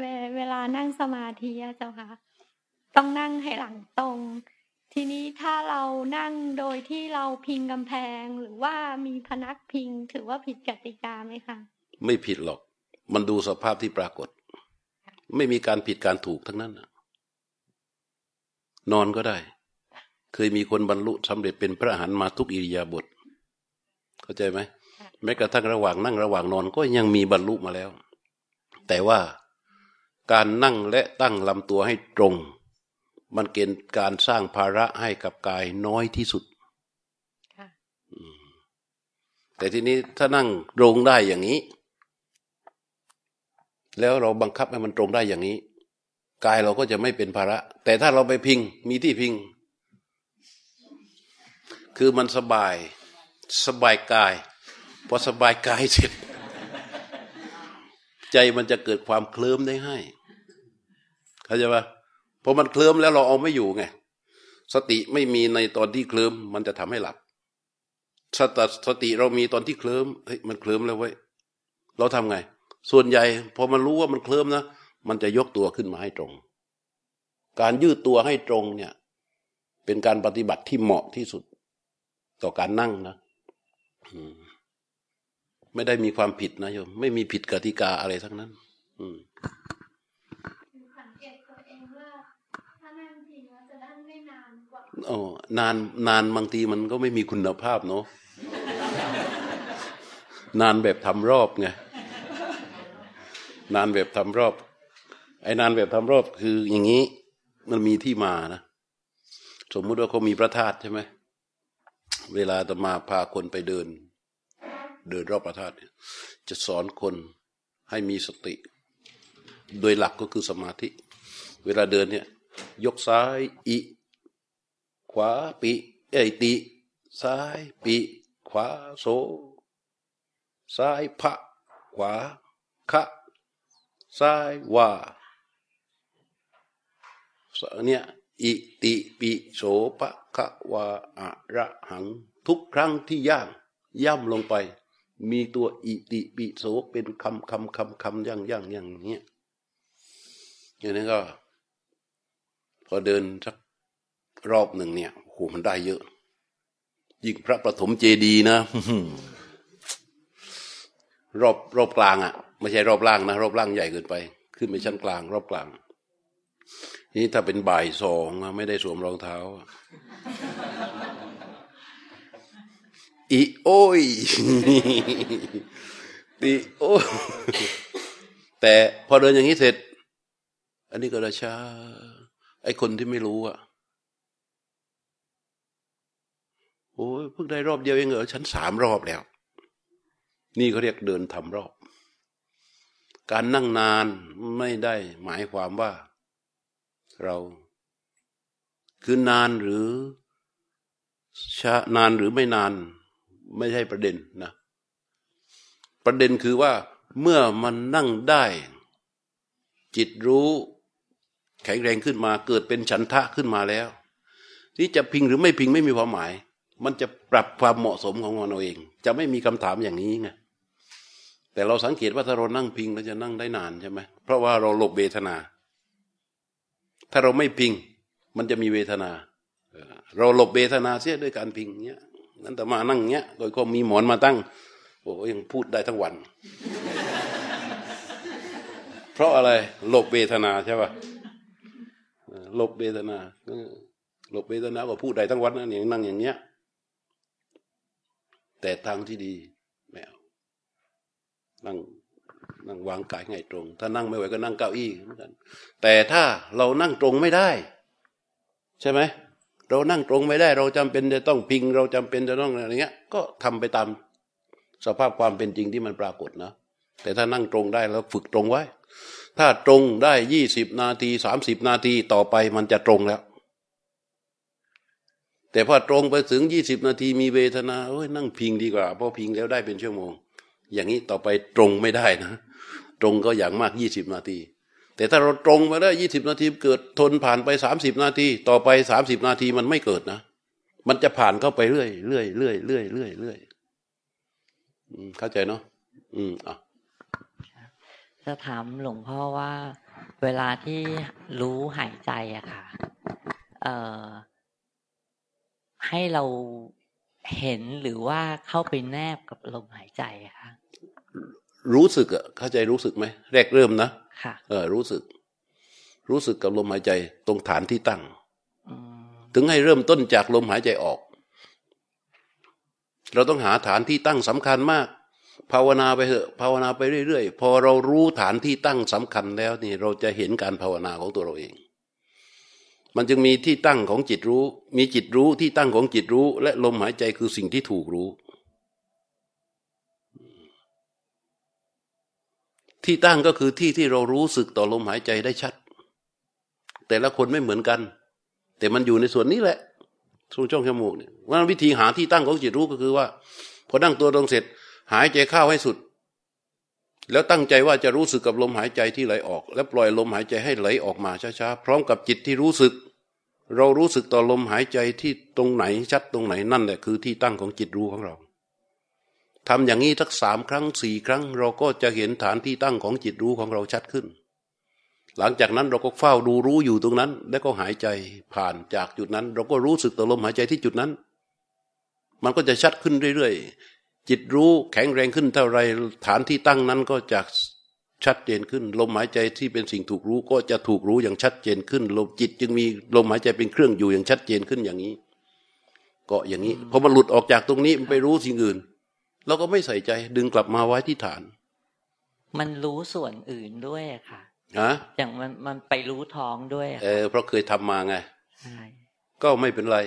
เวเวลานั่งสมาธิอะเจ้าค่ะ ต้องนั่งให้หลังตรง ทีนี้ถ้าเรานั่งโดยที่เราพิงกำแพงหรือว่ามีพนักพิงถือว่าผิดกติกาไหมคะไม่ผิดหรอก มันดูสภาพที่ปรากฏ ไม่มีการผิดการถูกทั้งนั้นนอนก็ได้ เคยมีคนบรรลุสำเร็จเป็นพระอรหันต์มาทุกอิริยาบถเข้าใจไหมแม้กระทั่งระหว่างนั่งระหว่างนอนก็ยังมีบรรลุมาแล้ว แต่ว่า การนั่งและตั้งลำตัวให้ตรง มันเกณฑ์การสร้างภาระให้กับกายน้อยที่สุด แต่ทีนี้ถ้านั่งตรงได้อย่างนี้ แล้วเราบังคับให้มันตรงได้อย่างนี้ กายเราก็จะไม่เป็นภาระ แต่ถ้าเราไปพิงมีที่พิง คือมันสบายสบายกายพอสบายกายเสร็จใจมันจะเกิดความเคลิ้มได้ให้ เข้าใจปะพอมันเคลิ้มแล้วเราเอาไม่อยู่ไงสติไม่มีในตอนที่เคลิ้มมันจะทำให้หลับสตสติเรามีตอนที่เคลิ้มเฮ้ยมันเคลิ้มแล้วเว้ยเราทำไง ส่วนใหญ่พอมันรู้ว่ามันเคลิ้มนะมันจะยกตัวขึ้นมาให้ตรง การยืดตัวให้ตรงเนี่ย เป็นการปฏิบัติที่เหมาะที่สุด ต่อการนั่งนะไม่ได้มีความผิดนะโยม ไม่มีผิดกติกาอะไรทั้งนั้น อืม โอ้นานนานบางทีมันก็ไม่มีคุณภาพเนาะนานแบบทำรอบไงนานแบบทำรอบ ไอ้นานแบบทำรอบคืออย่างนี้ มันมีที่มานะสมมุติว่าเขามีพระธาตุใช่ไหมเวลาจะมาพาคนไปเดิน เดินรอบพระธาตุจะสอนคนให้มีสติ โดยหลักก็คือสมาธิ เวลาเดินเนี่ย ยกซ้ายอี ขวาปิเอติ ซ้ายปิ ขวาโสซ้ายพะขวาคะซ้ายวาเนี่ยอิติปิโสปะคะวาอะระหัง ทุกครั้งที่ย่าง ย่ำลงไป มีตัวอิติปิโสเป็นคำคำคำคำย่างย่างอย่างเนี้ยอย่างนี้ก็ พอเดินสัก รอบหนึ่งเนี่ยโหมันได้เยอะ ยิ่งพระประถมเจดีนะรอบรอบกลางอะ่ะ ไม่ใช่รอบล่างนะ รอบล่างใหญ่เกินไป ขึ้นไปชั้นกลาง รอบกลาง นี่ถ้าเป็นบ่ายสองไม่ได้สวมรองเท้าอีโอ้ยอีโอ้แต่พอเดินอย่างนี้เสร็จ อันนี้ก็ราชา ไอ้คนที่ไม่รู้อะ โอ้ยเพิ่งได้รอบเดียวเองเหรอฉันสามรอบแล้ว นี่เขาเรียกเดินทำรอบ การนั่งนานไม่ได้หมายความว่า เราคือนานหรือช้านานหรือไม่นาน ไม่ใช่ประเด็นนะ ประเด็นคือว่า เมื่อมันนั่งได้ จิตรู้แข็งแรงขึ้นมาเกิดเป็นฉันทะขึ้นมาแล้ว ที่จะพิงหรือไม่พิงไม่มีความหมาย มันจะปรับความเหมาะสมของเราเอง จะไม่มีคำถามอย่างนี้ไงแต่เราสังเกตว่าถ้าเรานั่งพิงเราจะนั่งได้นานใช่ไหมเพราะว่าเราหลบเวทนา ถ้าเราไม่พิง มันจะมีเวทนา เราหลบเวทนาเสียด้วยการพิงเนี้ยนั่นแต่มานั่งเนี้ยโดยก็มีหมอนมาตั้งโอ้ยังพูดได้ทั้งวัน เพราะอะไรหลบเวทนาใช่ป่ะหลบเวทนาหลบเวทนาก็พูดได้ทั้งวันนั่นอย่างนั่งอย่างเนี้ย แต่ทางที่ดีไม่เอานั่งนั่งวางกายไงตรง ถ้านั่งไม่ไหวก็นั่งเก้าอี้เหมือนกัน แต่ถ้าเรานั่งตรงไม่ได้ ใช่ไหมเรานั่งตรงไม่ได้ เราจำเป็นจะต้องพิง เราจำเป็นจะต้องอะไรเงี้ย ก็ทำไปตามสภาพความเป็นจริงที่มันปรากฏนะแต่ถ้านั่งตรงได้แล้วฝึกตรงไว้ ถ้าตรงได้ยี่สิบนาทีสามสิบนาทีต่อไปมันจะตรงแล้ว แต่พอตรงไปถึงยี่สิบนาทีมีเวทนาโอ้ยนั่งพิงดีกว่าเพราะพิงแล้วได้เป็นชั่วโมง อย่างนี้ต่อไปตรงไม่ได้นะ ตรงก็อย่างมากยี่สิบนาที แต่ถ้าเราตรงมาได้ยี่สิบนาทีเกิดทนผ่านไปสามสิบนาที ต่อไปสามสิบนาทีมันไม่เกิดนะ มันจะผ่านเข้าไปเรื่อยเรื่อยเรื่อยเรื่อยเรื่อยเรื่อยเข้าใจเนาะอืมอะจะถามหลวงพ่อว่า เวลาที่รู้หายใจอะค่ะ เอ่อ ให้เราเห็นหรือว่าเข้าไปแนบกับลมหายใจคะรู้สึกอะเข้าใจรู้สึกไหมแรกเริ่มนะค่ะ เออรู้สึก รู้สึกกับลมหายใจตรงฐานที่ตั้งถึงให้เริ่มต้นจากลมหายใจออก เราต้องหาฐานที่ตั้งสำคัญมาก ภาวนาไปเถอะภาวนาไปเรื่อยๆ พอเรารู้ฐานที่ตั้งสำคัญแล้วนี่ เราจะเห็นการภาวนาของตัวเราเอง มันจึงมีที่ตั้งของจิตรู้ มีจิตรู้ที่ตั้งของจิตรู้ และลมหายใจคือสิ่งที่ถูกรู้ ที่ตั้งก็คือที่ที่เรารู้สึกต่อลมหายใจได้ชัด แต่ละคนไม่เหมือนกัน แต่มันอยู่ในส่วนนี้แหละส่วนช่องจมูกเนี่ยว่าวิธีหาที่ตั้งของจิตรู้ก็คือว่า พอนั่งตัวตรงเสร็จ หายใจเข้าให้สุด แล้วตั้งใจว่าจะรู้สึกกับลมหายใจที่ไหลออก แล้วปล่อยลมหายใจให้ไหลออกมาช้าๆพร้อมกับจิตที่รู้สึก เรารู้สึกต่อลมหายใจที่ตรงไหนชัดตรงไหนนั่นแหละคือที่ตั้งของจิตรู้ของเราทำอย่างนี้ทักสามครั้งสี่ครั้ง เราก็จะเห็นฐานที่ตั้งของจิตรู้ของเราชัดขึ้น หลังจากนั้นเราก็เฝ้าดูรู้อยู่ตรงนั้น แล้วก็หายใจผ่านจากจุดนั้น เราก็รู้สึกต่อลมหายใจที่จุดนั้น มันก็จะชัดขึ้นเรื่อยๆ จิตรู้แข็งแรงขึ้นเท่าไรฐานที่ตั้งนั้นก็จะชัดเจนขึ้น ลมหายใจที่เป็นสิ่งถูกรู้ก็จะถูกรู้อย่างชัดเจนขึ้นลมจิตจึงมีลมหายใจเป็นเครื่องอยู่อย่างชัดเจนขึ้นอย่างนี้ก็อย่างนี้พอมันหลุดออกจากตรงนี้มันไปรู้สิ่งอื่นเราก็ไม่ใส่ใจดึงกลับมาไว้ที่ฐาน มันรู้ส่วนอื่นด้วยค่ะฮะอย่างมันมันไปรู้ท้องด้วยเออเพราะเคยทำมาไงใช่ก็ไม่เป็นไร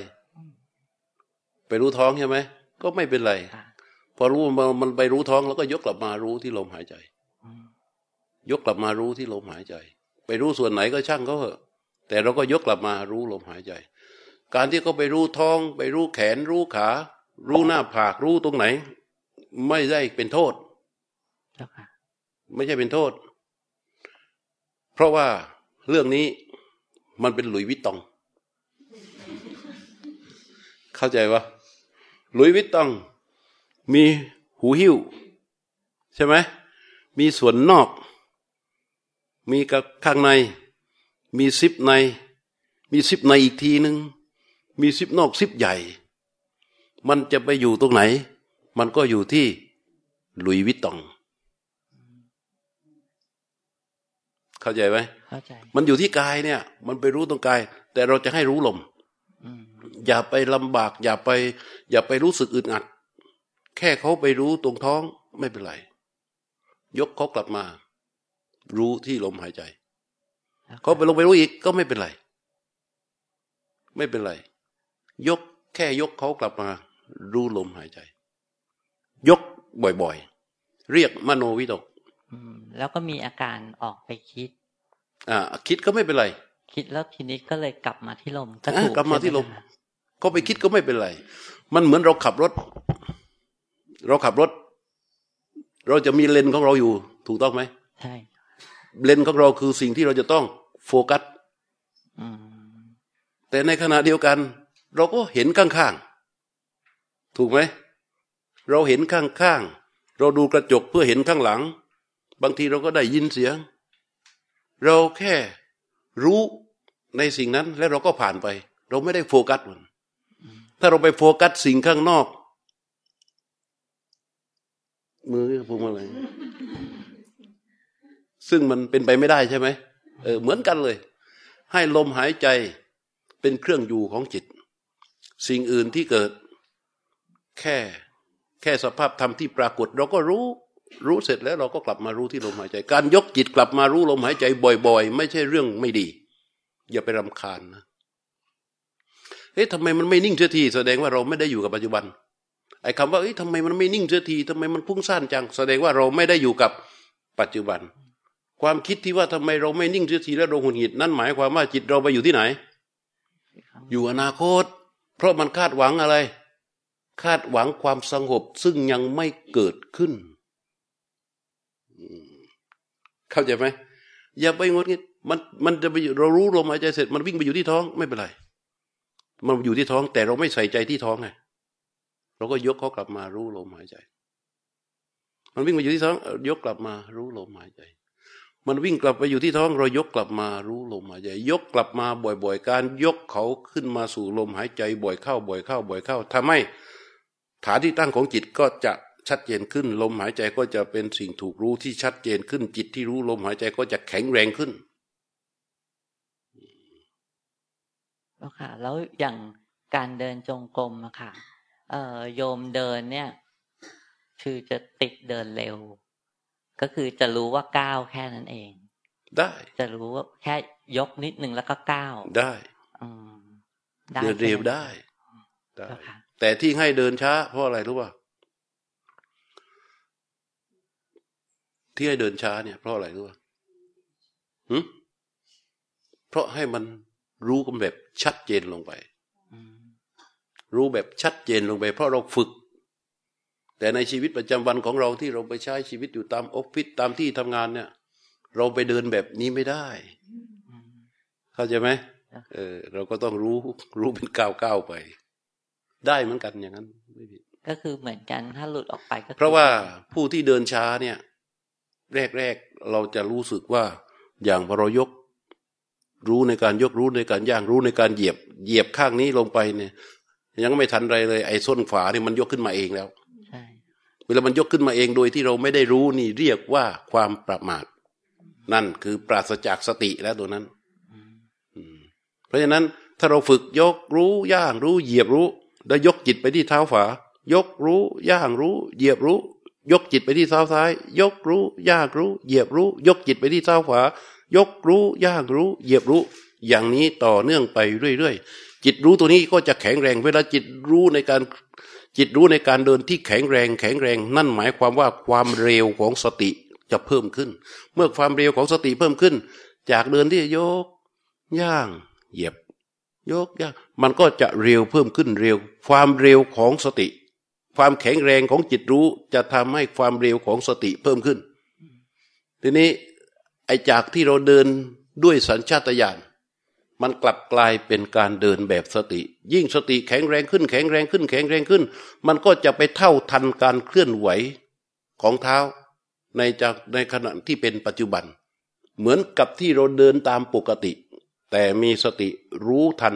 ไปรู้ท้องใช่ไหมก็ไม่เป็นไร พอรู้มันมันไปรู้ท้องแล้วก็ยกกลับมารู้ที่ลมหายใจ ยกกลับมารู้ที่ลมหายใจ ไปรู้ส่วนไหนก็ช่างเขาเถอะ แต่เราก็ยกกลับมารู้ลมหายใจ การที่เขาไปรู้ท้อง ไปรู้แขน รู้ขา รู้หน้าผากรู้ตรงไหน ไม่ได้เป็นโทษไม่ใช่เป็นโทษ เพราะว่าเรื่องนี้มันเป็นหลุยวิตตอง เข้าใจว่าหลุยวิตตอง มีหูหิ้ว ใช่ไหมมีส่วนนอก มีกับข้างใน มีซิปใน มีซิปในอีกทีหนึ่งมีซิปนอกซิปใหญ่ มันจะไปอยู่ตรงไหน มันก็อยู่ที่หลุยวิตตอง เข้าใจไหมเข้าใจ มันอยู่ที่กายเนี่ย มันไปรู้ตรงกาย แต่เราจะให้รู้ลมอย่าไปลำบาก อย่าไป อย่าไปรู้สึกอึดอัด แค่เขาไปรู้ตรงท้องไม่เป็นไร ยกเขากลับมา รู้ที่ลมหายใจ เขาไปลงไปรู้อีกก็ไม่เป็นไร ไม่เป็นไร ยกแค่ยกเขากลับมา รู้ลมหายใจ ยกบ่อยๆ เรียกมโนวิตกแล้วก็มีอาการออกไปคิด อ่า คิดก็ไม่เป็นไร คิดแล้วทีนี้ก็เลยกลับมาที่ลมก็ถูกกลับมาที่ลม ก็ไปคิดก็ไม่เป็นไร มันเหมือนเราขับรถ เราขับรถ เราจะมีเลนของเราอยู่ ถูกต้องไหมใช่เลนของเราคือสิ่งที่เราจะต้องโฟกัสแต่ในขณะเดียวกัน เราก็เห็นข้างๆ ถูกไหม เราเห็นข้างๆ เราดูกระจกเพื่อเห็นข้างหลัง บางทีเราก็ได้ยินเสียง เราแค่รู้ในสิ่งนั้น แล้วเราก็ผ่านไป เราไม่ได้โฟกัสมัน ถ้าเราไปโฟกัสสิ่งข้างนอก มือพูดมาเลยซึ่งมันเป็นไปไม่ได้ใช่ไหมเออเหมือนกันเลย ให้ลมหายใจเป็นเครื่องอยู่ของจิต สิ่งอื่นที่เกิด แค่แค่สภาพธรรมที่ปรากฏ เราก็รู้รู้เสร็จแล้วเราก็กลับมารู้ที่ลมหายใจ การยกจิตกลับมารู้ลมหายใจบ่อย ๆ ไม่ใช่เรื่องไม่ดี อย่าไปรำคาญนะเฮ้ยทำไมมันไม่นิ่งเสียทีแสดงว่าเราไม่ได้อยู่กับปัจจุบัน ไอ้คำว่าเฮ้ยทำไมมันไม่นิ่งเสียทีทำไมมันพุ่งสั้นจัง แสดงว่าเราไม่ได้อยู่กับปัจจุบัน ความคิดที่ว่าทำไมเราไม่นิ่งเสียทีแล้วเราหุนหิดนั่นหมายความว่าจิตเราไปอยู่ที่ไหน อยู่อนาคต เพราะมันคาดหวังอะไร คาดหวังความสงบซึ่งยังไม่เกิดขึ้นเข้าใจไหมอย่าไปงดงิดมันมันจะไปเรารู้ลมหายใจเสร็จมันวิ่งไปอยู่ที่ท้องไม่เป็นไร มันอยู่ที่ท้อง แต่เราไม่ใส่ใจที่ท้องไง เราก็ยกเขากลับมารู้ลมหายใจ มันวิ่งไปอยู่ที่ท้องยกกลับมารู้ลมหายใจ มันวิ่งกลับไปอยู่ที่ท้อง เรายกกลับมารู้ลมหายใจ ยกกลับมาบ่อยๆ การยกเขาขึ้นมาสู่ลมหายใจ บ่อยเข้า บ่อยเข้า บ่อยเข้าทำให้ฐานที่ตั้งของจิตก็จะชัดเจนขึ้น ลมหายใจก็จะเป็นสิ่งถูกรู้ที่ชัดเจนขึ้น จิตที่รู้ลมหายใจก็จะแข็งแรงขึ้นแล้วค่ะ แล้วอย่างการเดินจงกรมอะค่ะ โยมเดินเนี่ย คือจะติดเดินเร็ว ก็คือจะรู้ว่าก้าวแค่นั้นเอง ได้ จะรู้ว่าแค่ยกนิดนึงแล้วก็ก้าวได้อืมเดินเร็วใช่ไหมได้ได้เจ้าค่ะแต่ที่ให้เดินช้า เพราะอะไรรู้ป่ะที่ให้เดินช้าเนี่ยเพราะอะไรรู้ป่ะหึเพราะให้มันรู้กันแบบชัดเจนลงไปอืม รู้แบบชัดเจนลงไป เพราะเราฝึก แต่ในชีวิตประจำวันของเราที่เราไปใช้ชีวิตอยู่ตามออฟฟิศตามที่ทำงานเนี่ย เราไปเดินแบบนี้ไม่ได้อืมเข้าใจไหมครับเออ เราก็ต้องรู้รู้เป็นก้าวก้าวๆไป ได้เหมือนกันอย่างนั้นไม่ผิดก็คือเหมือนกันถ้าหลุดออกไปก็คือเพราะว่าผู้ที่เดินช้าเนี่ย แรกๆเราจะรู้สึกว่าอย่างพอเรายก รู้ในการยกรู้ในการย่างรู้ในการเหยียบ เหยียบข้างนี้ลงไปเนี่ย ยังไม่ทันไรเลยไอ้ส้นฝาเนี่ยมันยกขึ้นมาเองแล้วใช่เวลามันยกขึ้นมาเองโดยที่เราไม่ได้รู้นี่เรียกว่าความประมาท นั่นคือปราศจากสติแล้วตัวนั้นอืมอืมเพราะฉะนั้นถ้าเราฝึกยกรู้ย่างรู้เหยียบรู้ แล้วยกจิตไปที่เท้าฝา ยกรู้ย่างรู้ เหยียบรู้ ยกจิตไปที่เท้าซ้าย ยกรู้ย่างรู้ เหยียบรู้ ยกจิตไปที่เท้าขวายกรู้ย่างรู้ เหยียบรู้ อย่างนี้ต่อเนื่องไปเรื่อยๆ จิตรู้ตัวนี้ก็จะแข็งแรง เวลาจิตรู้ในการจิตรู้ในการเดินที่แข็งแรง แข็งแรง นั่นหมายความว่าความเร็วของสติจะเพิ่มขึ้น เมื่อความเร็วของสติเพิ่มขึ้น จากเดินที่ยก ย่าง เหยียบ ยกย่างมันก็จะเร็วเพิ่มขึ้นเร็ว ความเร็วของสติ ความแข็งแรงของจิตรู้จะทำให้ความเร็วของสติเพิ่มขึ้น ทีนี้ไอ้จากที่เราเดินด้วยสัญชาตญาณ มันกลับกลายเป็นการเดินแบบสติ ยิ่งสติแข็งแรงขึ้น แข็งแรงขึ้น แข็งแรงขึ้น มันก็จะไปเท่าทันการเคลื่อนไหวของเท้า ในจากในขณะที่เป็นปัจจุบัน เหมือนกับที่เราเดินตามปกติ แต่มีสติรู้ทัน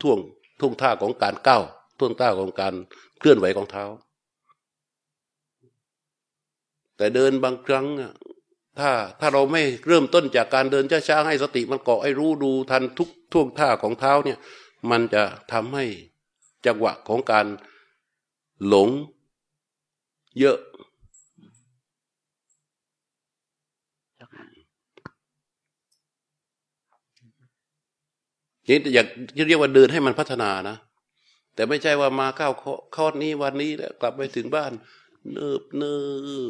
ท่วงท่วงท่าของการก้าวท่วงท่าของการเคลื่อนไหวของเท้า แต่เดินบางครั้ง ถ้าถ้าเราไม่เริ่มต้นจากการเดินช้าๆให้สติมันเกาะให้รู้ดูทันทุกท่วงท่าของเท้าเนี่ย มันจะทำให้จังหวะของการหลงเยอะนี่อยากเรียกว่าเดินให้มันพัฒนานะ แต่ไม่ใช่ว่ามาเข้าคอร์สนี้วันนี้แล้วกลับไปถึงบ้าน เนิบเนิ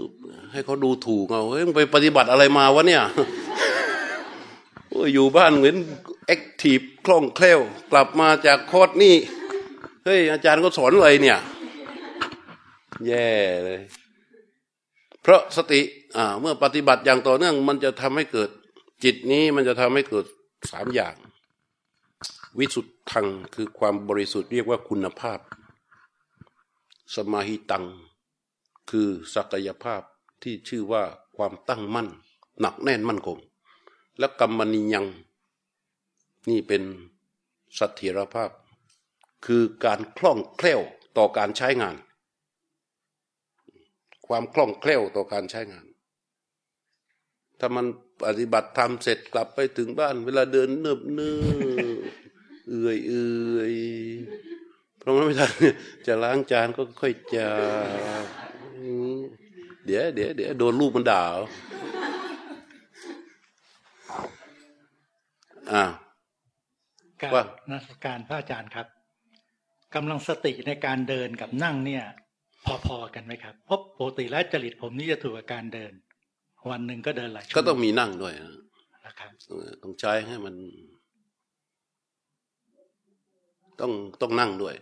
บให้เขาดูถูกเอาเฮ้ยมึงไปปฏิบัติอะไรมาวะเนี่ยโอ้ยอยู่บ้านเหมือนแอคทีฟคล่องแคล่ว กลับมาจากคอร์สนี่เฮ้ยอาจารย์ก็สอนอะไรเนี่ย แย่เลย เพราะสติอ่าเมื่อปฏิบัติอย่างต่อเนื่อง มันจะทำให้เกิด จิตนี้มันจะทำให้เกิดสามอย่าง วิสุทธังคือความบริสุทธิ์เรียกว่าคุณภาพ สมาหิตัง คือศักยภาพที่ชื่อว่าความตั้งมั่น หนักแน่นมั่นคง และกรรมนิยัง นี่เป็นสัตถิรภาพ คือการคล่องแคล่วต่อการใช้งาน ความคล่องแคล่วต่อการใช้งาน ถ้ามันปฏิบัติทำเสร็จกลับไปถึงบ้าน เวลาเดินเนิบเนิบเอื่อยเอื่อยเพราะมันไม่ทันจะล้างจานก็ค่อยจะ เดี๋ยวเดี๋ยวเดี๋ยวโดนลูกมันด่าเอาอ่าการว่านักการพระอาจารย์ครับกำลังสติในการเดินกับนั่งเนี่ย พอๆกันไหมครับเพราะปกติแล้วจริตผมนี่จะถูกกับการเดิน วันหนึ่งก็เดินหลายชั่วโมก็ต้องมีนั่งด้วยนะนะครับเออต้องใช้ให้มัน ต้องต้องนั่งด้วย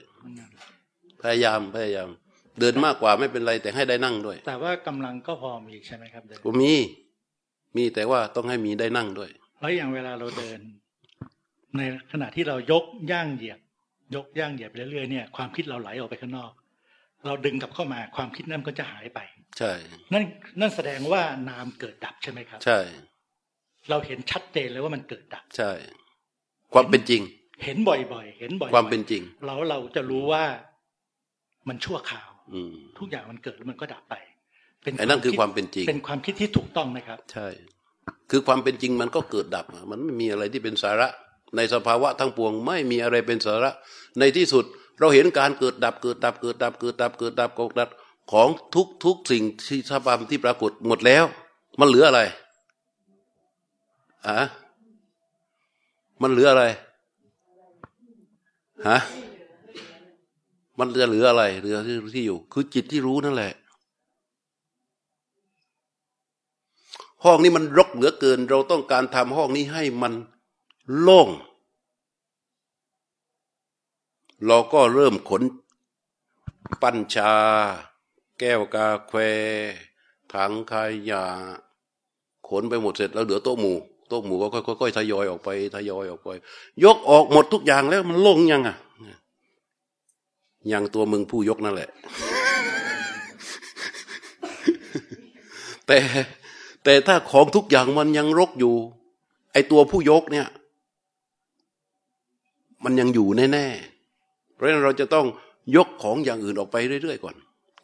พยายามพยายาม เดินมากกว่าไม่เป็นไรแต่ให้ได้นั่งด้วย แต่ว่ากำลังก็พอมีใช่ไหมครับเดินผมมี มีแต่ว่าต้องให้มีได้นั่งด้วย แล้วอย่างเวลาเราเดิน ในขณะที่เรายกย่างเหยียบ ยกย่างเหยียบไปเรื่อยๆเนี่ยความคิดเราไหลออกไปข้างนอก เราดึงกลับเข้ามาความคิดนั้นก็จะหายไป ใช่ นั่นนั่นแสดงว่านามเกิดดับใช่ไหมครับ ใช่ เราเห็นชัดเจนเลยว่ามันเกิดดับ ใช่ ความเป็นจริง เห็นบ่อยๆ เห็นบ่อยๆความเป็นจริง เราเราจะรู้ว่ามันชั่วคราวอืม ทุกอย่างมันเกิดแล้วมันก็ดับไปไอ้นั่นคือความเป็นจริง เป็นความคิดที่ถูกต้องไหมครับ ใช่ คือความเป็นจริงมันก็เกิดดับอะมันไม่มีอะไรที่เป็นสาระ ในสภาวะทั้งปวง ไม่มีอะไรเป็นสาระ ในที่สุดเราเห็นการเกิดดับเกิดดับเกิดดับเกิดดับเกิดดับเกิดดับของทุกทุกสิ่งที่สภาพที่ปรากฏหมดแล้ว มันเหลืออะไรอะมันเหลืออะไรฮะ มันจะเหลืออะไรเหลือที่ที่อยู่ คือจิตที่รู้นั่นแหละ ห้องนี้มันรกเหลือเกิน เราต้องการทำห้องนี้ให้มันโล่ง เราก็เริ่มขน ปัญชา แก้วกาแควถังขยะขนไปหมดเสร็จแล้วเหลือโต๊ะหมู่โต๊ะหมู่ก็ค่อยๆทยอยออกไปทยอยออกไป ยกออกหมดทุกอย่างแล้วมันโล่งยังอะ ยังตัวมึงผู้ยกนั่นแหละ แต่แต่ถ้าของทุกอย่างมันยังรกอยู่ ไอตัวผู้ยกเนี่ย มันยังอยู่แน่ๆ เพราะฉะนั้นเราจะต้องยกของอย่างอื่นออกไปเรื่อยๆก่อน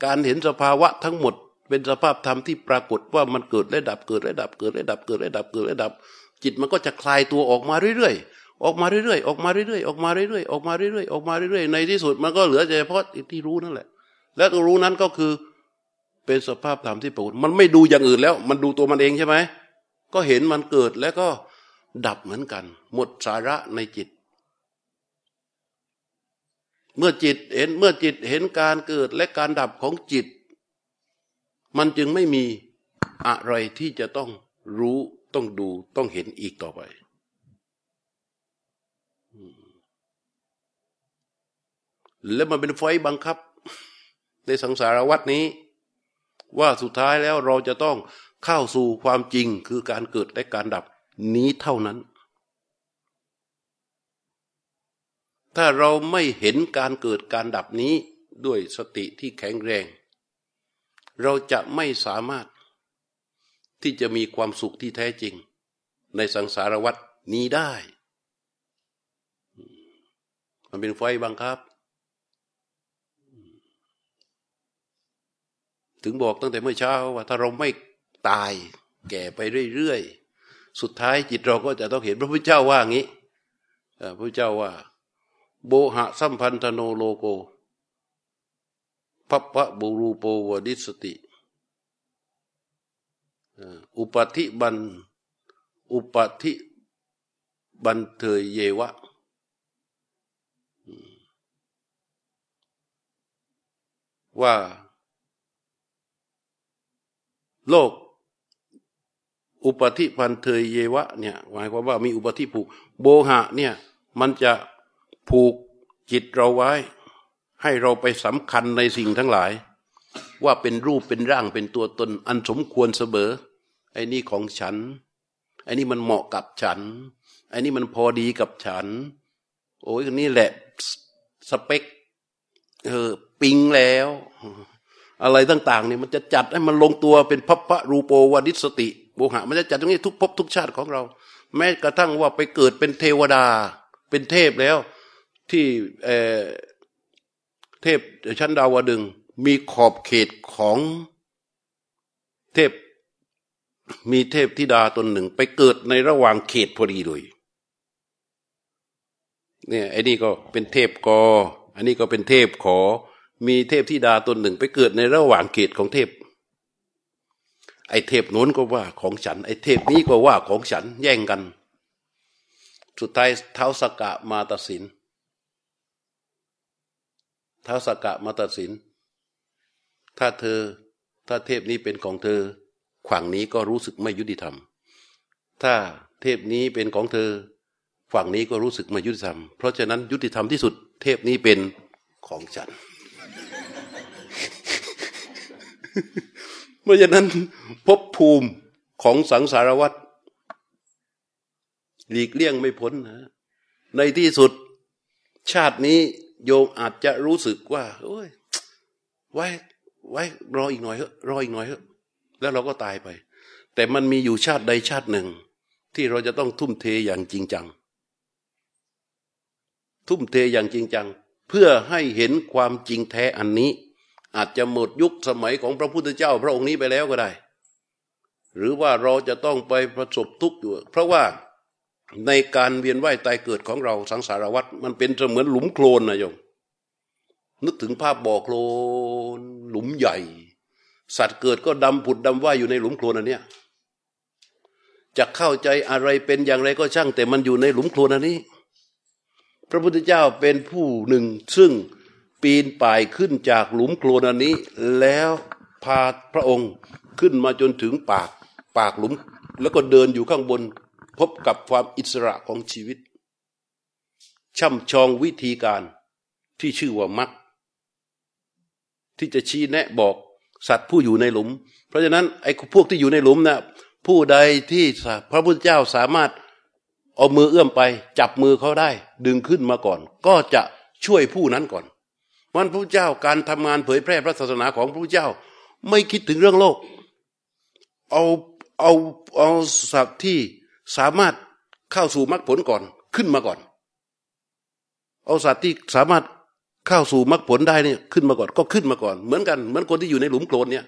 การเห็นสภาวะทั้งหมด เป็นสภาพธรรมที่ปรากฏว่ามันเกิดและดับเกิดและดับเกิดและดับเกิดและดับเกิดและดับ จิตมันก็จะคลายตัวออกมาเรื่อยๆ ออกมาเรื่อยๆออกมาเรื่อยๆออกมาเรื่อยๆออกมาเรื่อยๆออกมาเรื่อยๆในที่สุดมันก็เหลือเฉพาะที่รู้นั่นแหละ และตัวรู้นั้นก็คือเป็นสภาพธรรมที่ปรากฏมันไม่ดูอย่างอื่นแล้ว มันดูตัวมันเองใช่ไหมก็เห็นมันเกิดแล้วก็ดับเหมือนกัน หมดสาระในจิต เมื่อจิตเห็นเมื่อจิตเห็นการเกิดและการดับของจิต มันจึงไม่มีอะไรที่จะต้องรู้ต้องดูต้องเห็นอีกต่อไป แล้วมันเป็นไฟบังคับ ในสังสารวัตนี้ ว่าสุดท้ายแล้วเราจะต้องเข้าสู่ความจริงคือการเกิดและการดับนี้เท่านั้น ถ้าเราไม่เห็นการเกิดการดับนี้ด้วยสติที่แข็งแรง เราจะไม่สามารถที่จะมีความสุขที่แท้จริง ในสังสารวัตนี้ได้ มันเป็นไฟบังคับ ถึงบอกตั้งแต่เมื่อเช้าว่าถ้าเราไม่ตายแก่ไปเรื่อยๆ สุดท้ายจิตเราก็จะต้องเห็นพระพุทธเจ้าว่างี้พระพุทธเจ้าว่า โบหะสัมพันธโนโลโกพัพพะบูรูโปวดิสติ อุปธิบัน อุปธิบันเทยเยวะ ว่า โลกอุปธิพันเทยเยวะเนี่ยหมายความว่ามีอุปธิผูกโบหะเนี่ยมันจะผูกจิตเราไว้ ให้เราไปสำคัญในสิ่งทั้งหลาย ว่าเป็นรูปเป็นร่างเป็นตัวตน อันสมควรเสมอไอ้นี่ของฉันไอ้นี่มันเหมาะกับฉันไอ้นี่มันพอดีกับฉัน โอ้ยนี่แหละสเปคเออปิงแล้ว อะไรต่างๆเนี่ยมันจะจัดให้มันลงตัวเป็นพัพพะรูปโปวดิสติโบหะมันจะจัดตรงนี้ทุกภพทุกชาติของเรา แม้กระทั่งว่าไปเกิดเป็นเทวดา เป็นเทพแล้วที่เออเทพชั้นดาวดึงมีขอบเขตของเทพมีเทพธิดาตนหนึ่ง ไปเกิดในระหว่างเขตพอดีเลยเนี่ยไอ้นี่ก็เป็นเทพกอ อันนี้ก็เป็นเทพขอ มีเทพธิดาตนหนึ่งไปเกิดในระหว่างเขตของเทพ ไอ้เทพโน้นก็ว่าของฉัน ไอ้เทพนี้ก็ว่าของฉันแย่งกัน สุดท้ายเท้าสกกะมาตัดสินเท้าสกกะมาตัดสิน ถ้าเธอถ้าเทพนี้เป็นของเธอฝั่งนี้ก็รู้สึกไม่ยุติธรรม ถ้าเทพนี้เป็นของเธอ ฝั่งนี้ก็รู้สึกไม่ยุติธรรม เพราะฉะนั้นยุติธรรมที่สุด เทพนี้เป็นของฉัน เพราะฉะนั้นภพภูมิของสังสารวัตรหลีกเลี่ยงไม่พ้นนะ ในที่สุดชาตินี้โยมอาจจะรู้สึกว่า โอ้ย ไว้ ไว้ รออีกหน่อยเถอะรออีกหน่อยเถอะแล้วเราก็ตายไป แต่มันมีอยู่ชาติใดชาติหนึ่ง ที่เราจะต้องทุ่มเทอย่างจริงจัง ทุ่มเทอย่างจริงจัง เพื่อให้เห็นความจริงแท้อันนี้ อาจจะหมดยุคสมัยของพระพุทธเจ้า พระองค์นี้ไปแล้วก็ได้ หรือว่าเราจะต้องไปประสบทุกข์อยู่ เพราะว่าในการเวียนว่ายตายเกิดของเราสังสารวัฏมันเป็นเสมือนหลุมโคลนนะโยมนึกถึงภาพบ่อโคลนหลุมใหญ่ สัตว์เกิดก็ดำผุดดำว่ายอยู่ในหลุมโคลนอันเนี้ยจะเข้าใจอะไรเป็นอย่างไรก็ช่าง แต่มันอยู่ในหลุมโคลนอันนี้ พระพุทธเจ้าเป็นผู้หนึ่งซึ่ง ปีนป่ายขึ้นจากหลุมโคลนอันนี้ แล้วพาพระองค์ขึ้นมาจนถึงปากปากหลุม แล้วก็เดินอยู่ข้างบน พบกับความอิสระของชีวิต ช่ำชองวิธีการที่ชื่อว่ามักที่จะชี้แนะบอกสัตว์ผู้อยู่ในหลุม เพราะฉะนั้นไอ้พวกที่อยู่ในหลุมนะ่ะผู้ใดที่พระพุทธเจ้าสามารถเอามือเอื้อมไป จับมือเขาได้ ดึงขึ้นมาก่อน ก็จะช่วยผู้นั้นก่อน วันพระเจ้าการทำงานเผยแพร่พระศาสนาของพระเจ้า ไม่คิดถึงเรื่องโลก เอาเอาเอาสัตว์ที่สามารถเข้าสู่มรรคผลก่อนขึ้นมาก่อน เอาสัตว์ที่สามารถเข้าสู่มรรคผลได้เนี่ยขึ้นมาก่อนก็ขึ้นมาก่อน เหมือนกันเหมือนคนที่อยู่ในหลุมโคลนเนี่ย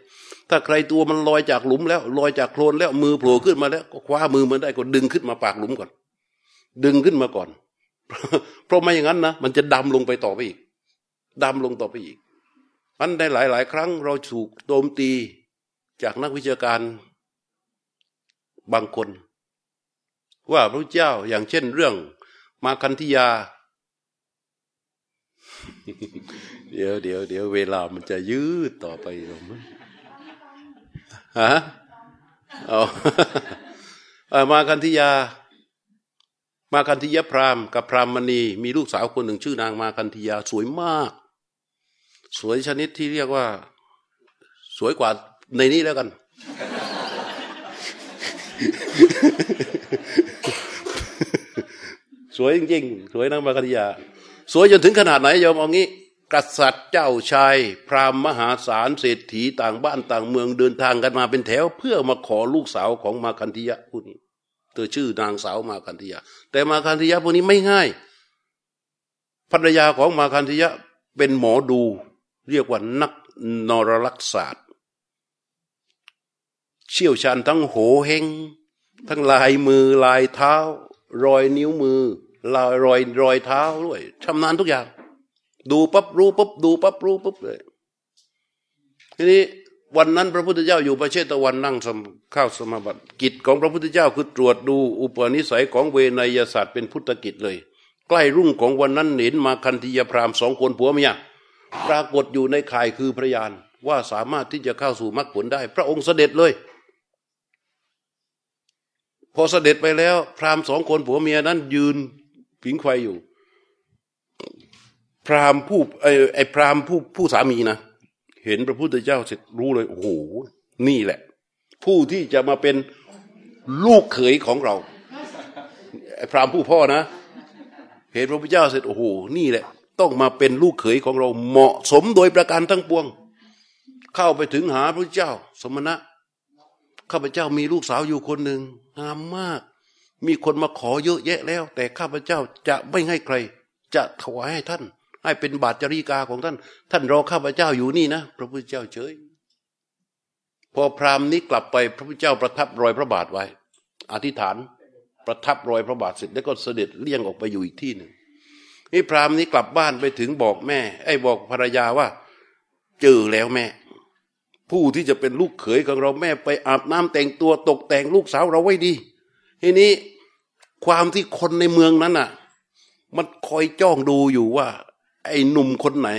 ถ้าใครตัวมันลอยจากหลุมแล้วลอยจากโคลนแล้วมือโผล่ขึ้นมาแล้ว ก็คว้ามือมันได้ก็ดึงขึ้นมาปากหลุมก่อน ดึงขึ้นมาก่อน เพราะไม่อย่างนั้นนะมันจะดำลงไปต่อไปอีก ดำลงต่อไปอีกอันได้หลายหลายครั้งเราถูกโจมตีจากนักวิชาการบางคน ว่าพระเจ้าอย่างเช่นเรื่องมาคันธิยา เดี๋ยวเดี๋ยวเดี๋ยวเวลามันจะยืดต่อไปฮะเอามาคันธิยา มาคันธิยพรามกับพรามมณี มีลูกสาวคนหนึ่งชื่อนางมาคันธิยาสวยมาก สวยชนิดที่เรียกว่า สวยกว่าในนี้แล้วกัน สวยจริงๆ สวยนางมาคันธิยา สวยจนถึงขนาดไหนยอมเอางี้กษัตริย์เจ้าชาย พราหมณ์มหาศาลเศรษฐีต่างบ้านต่างเมืองเดินทางกันมาเป็นแถว เพื่อมาขอลูกสาวของมาคันธิยะผู้นี้เธอชื่อนางสาวมาคันธิยะ แต่มาคันธิยะผู้นี้ไม่ง่ายภรรยาของมาคันธิยะเป็นหมอดู เรียกว่านักนรลักษศาสตร์ เชี่ยวชาญทั้งโหเฮงทั้งลายมือลายเท้า รอยนิ้วมือลอยรอยรอยเท้าด้วยชำนาญทุกอย่าง ดูปั๊บรู้ปุ๊บดูปั๊บรู้ปุ๊บเลยทีนี้วันนั้นพระพุทธเจ้าอยู่ประเชตะวันนั่งข้าวสมาบัติกิจของพระพุทธเจ้าคือตรวจดูอุปนิสัยของเวนยศาสตร์เป็นพุทธกิจเลย ใกล้รุ่งของวันนั้นเห็นมาคันธียพรามสองคนผัวเมีย ปรากฏอยู่ในข่ายคือพระยานว่าสามารถที่จะเข้าสู่มรรคผลได้ พระองค์เสด็จเลย พอเสด็จไปแล้ว พราหมณ์สองคนผัวเมียนั้น ยืนผิงไฟอยู่ พราหมณ์ผู้ไอ้ไอพราหมณ์ผู้ผู้สามีนะเห็นพระพุทธเจ้าเสร็จรู้เลย โอ้โห นี่แหละ ผู้ที่จะมาเป็นลูกเขยของเราไอ้พราหมณ์ผู้พ่อนะ เห็นพระพุทธเจ้าเสร็จโอ้โห นี่แหละ ต้องมาเป็นลูกเขยของเราเหมาะสมโดยประการทั้งปวง เข้าไปถึงหาพระเจ้า สมณะข้าพเจ้ามีลูกสาวอยู่คนหนึ่งงามมาก มีคนมาขอเยอะแยะแล้ว แต่ข้าพเจ้าจะไม่ให้ใคร จะถวายให้ท่าน ให้เป็นบาตรจริกาของท่าน ท่านรอข้าพเจ้าอยู่นี่นะ พระพุทธเจ้าเฉย พอพราหมณ์นี้กลับไปพระพุทธเจ้าประทับรอยพระบาทไว้ อธิษฐานประทับรอยพระบาทเสร็จแล้วก็เสด็จเลี่ยงออกไปอยู่อีกที่หนึ่ง นี่พราหมณ์นี้กลับบ้านไปถึงบอกแม่ ไอ้บอกภรรยาว่า เจอแล้วแม่ ผู้ที่จะเป็นลูกเขยของเราแม่ไปอาบน้ำแต่งตัวตกแต่งลูกสาวเราไว้ดีทีนี้ความที่คนในเมืองนั้นอะ มันคอยจ้องดูอยู่ว่า ไอ้หนุ่มคนไหน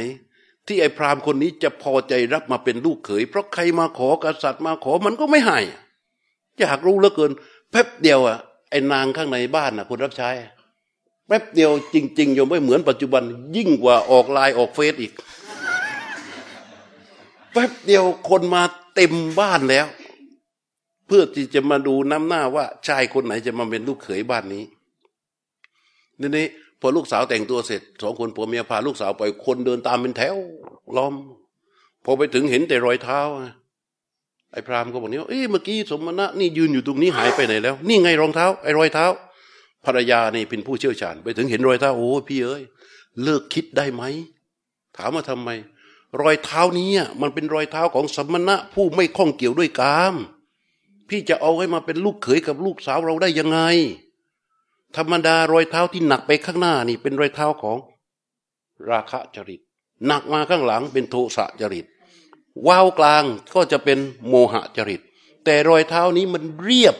ที่ไอ้พราหมณ์คนนี้จะพอใจรับมาเป็นลูกเขย เพราะใครมาขอกษัตริย์มาขอมันก็ไม่ให้อยากรู้เหลือเกินแป๊บเดียวอะไอ้นางข้างในบ้านน่ะคนรับใช้ แป๊บเดียวจริงๆยังไม่เหมือนปัจจุบัน ยิ่งกว่าออกไลน์ออกเฟซอีก แป๊บเดียวคนมาเต็มบ้านแล้ว เพื่อที่จะมาดูน้ำหน้าว่าชายคนไหนจะมาเป็นลูกเขยบ้านนี้นี่นี่พอลูกสาวแต่งตัวเสร็จสองคนผัวเมียพาลูกสาวไปคนเดินตามเป็นแถวล้อม พอไปถึงเห็นแต่รอยเท้าไอ้พรามก็บอกนี่ว่าเอ้เมื่อกี้สมณะนี่ยืนอยู่ตรงนี้หายไปไหนแล้ว นี่ไงรองเท้า ไอ้รอยเท้า ภรรยานี่เป็นผู้เชี่ยวชาญ ไปถึงเห็นรอยเท้าโอ้พี่เอ้ยเลิกคิดได้ไหมถามมาทำไม รอยเท้านี้มันเป็นรอยเท้าของสมณะผู้ไม่ข้องเกี่ยวด้วยกาม พี่จะเอาให้มาเป็นลูกเขยกับลูกสาวเราได้ยังไง ธรรมดารอยเท้าที่หนักไปข้างหน้านี่ เป็นรอยเท้าของราคะจริต หนักมาข้างหลังเป็นโทสะจริตว้าวกลางก็จะเป็นโมหะจริต แต่รอยเท้านี้มันเรียบ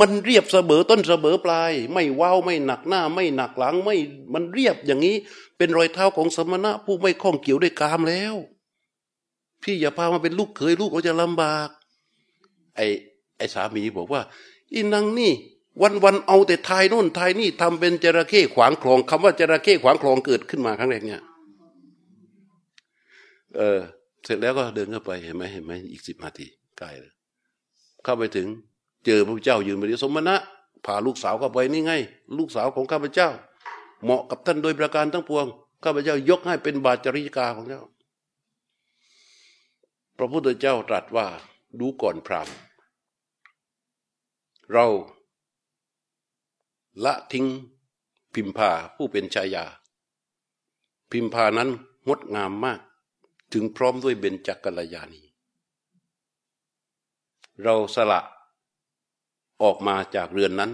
มันเรียบเสมอต้นเสมอปลาย ไม่ว้าวไม่หนักหน้า ไม่หนักหลังไม่มันเรียบอย่างนี้ เป็นรอยเท้าของสมณะ ผู้ไม่ข้องเกี่ยวด้วยกามแล้ว พี่อย่าพามาเป็นลูกเขยลูกเราจะลำบาก ไอ้ไอ้สามีบอกว่าอีนังนี่ วันวันเอาแต่ทายโน่นทายนี่ทำเป็นจระเข้ขวางคลองคำว่าจระเข้ขวางคลองเกิดขึ้นมาครั้งแรกเนี่ยเออ เสร็จแล้วก็เดินเข้าไปเห็นไหมเห็นไหมอีกสิบนาทีใกล้เลยเข้าไปถึง เจอพระเจ้ายืนบริสมณะพาลูกสาวเข้าไปนี่ไง ลูกสาวของข้าพเจ้า เหมาะกับท่านโดยประการทั้งปวงข้าพเจ้ายกให้เป็นบาจริกาของเจ้า พระพุทธเจ้าตรัสว่าดูก่อนพรามเราละทิ้งพิมพาผู้เป็นชายา พิมพานั้นงดงามมาก ถึงพร้อมด้วยเบญจกัลยาณี เราสละ ออกมาจากเรือนนั้น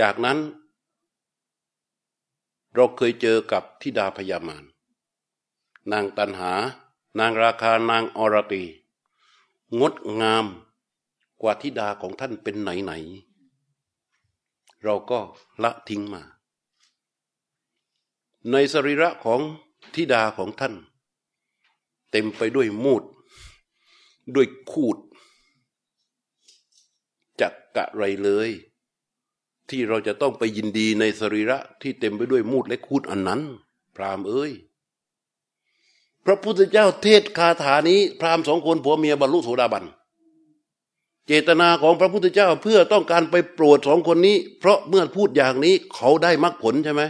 จากนั้นเราเคยเจอกับทิดาพยามานนางตันหา นางราคานางอรตี งดงามกว่าทิดาของท่านเป็นไหนไหน เราก็ละทิ้งมา ในสรีระของธิดาของท่าน เต็มไปด้วยมูด ด้วยคูด กะไรเลย ที่เราจะต้องไปยินดีในสรีระที่เต็มไปด้วยมูดและคูดอันนั้น พรามเอ้ย พระพุทธเจ้าเทศคาถานี้ พรามสองคนผัวเมียบรรลุโสดาบันเจตนาของพระพุทธเจ้าเพื่อต้องการไปโปรดสองคนนี้ เพราะเมื่อพูดอย่างนี้เขาได้มรรคผลใช่ไหม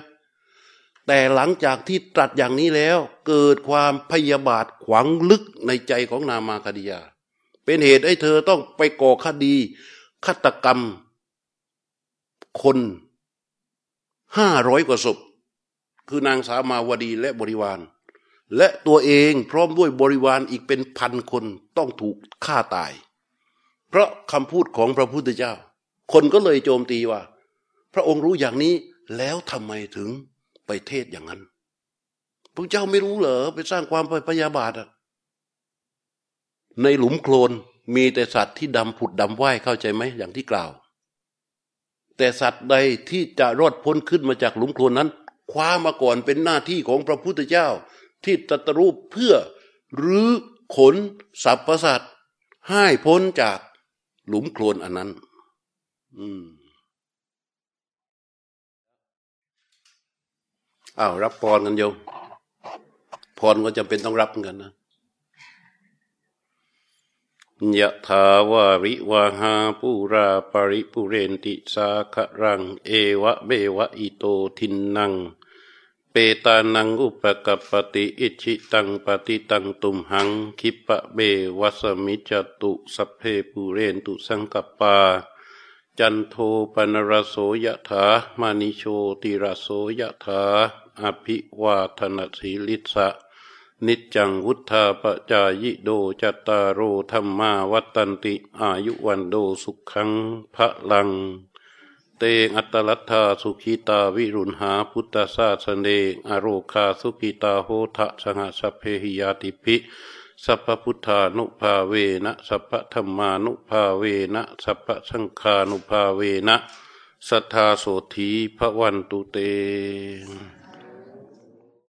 แต่หลังจากที่ตรัสอย่างนี้แล้ว เกิดความพยาบาทขวางลึกในใจของนามาคดียา เป็นเหตุให้เธอต้องไปก่อคดี ฆาตกรรม คนห้าร้อยกว่าศพ คือนางสามาวดีและบริวาร และตัวเองพร้อมด้วยบริวารอีกเป็นพันคนต้องถูกฆ่าตาย เพราะคำพูดของพระพุทธเจ้า คนก็เลยโจมตีว่า พระองค์รู้อย่างนี้แล้วทำไมถึงไปเทศอย่างนั้นพระเจ้าไม่รู้เหรอไปสร้างความพยาบาทอะในหลุมโคลน มีแต่สัตว์ที่ดำผุดดำว่ายเข้าใจไหมอย่างที่กล่าว แต่สัตว์ใดที่จะรอดพ้นขึ้นมาจากหลุมโคลนนั้น คว้ามาก่อนเป็นหน้าที่ของพระพุทธเจ้า ที่ตรัสรู้เพื่อรื้อขนสรรพสัตว์ให้พ้นจากหลุมโคลนอันนั้น อืมอ้าวรับพรกันโยมพรก็จำเป็นต้องรับกันนะ ยะถาวาริวาหาปูราปริปุเรนติสาครัง เอวะเบวะอิโตทินนัง เปตานังอุปกปติอิชิตังปฏิตังตุมหังคิปะเบวัสมิจตุสัพเพปุเรนตุสังกปา จันโทปนรโสยะถามานิโชติรโสยะถาอภิวาทนสีลิสะ นิจังวุธาปจายิโดจัตตารโรธรรมาวัตันติ อายุวันโดสุขังพระลัง เตงอัตลัทธาสุขีตาวิรุณหาพุทธศาสเนอโรคาสุขีตาโหทะสหสเพหิยาติภิสัพพุทธานุภาเวนะสัพพธรรมานุภาเวนะสัพพสังฆานุภาเวนะสัทธาโสธีพระวันตุเต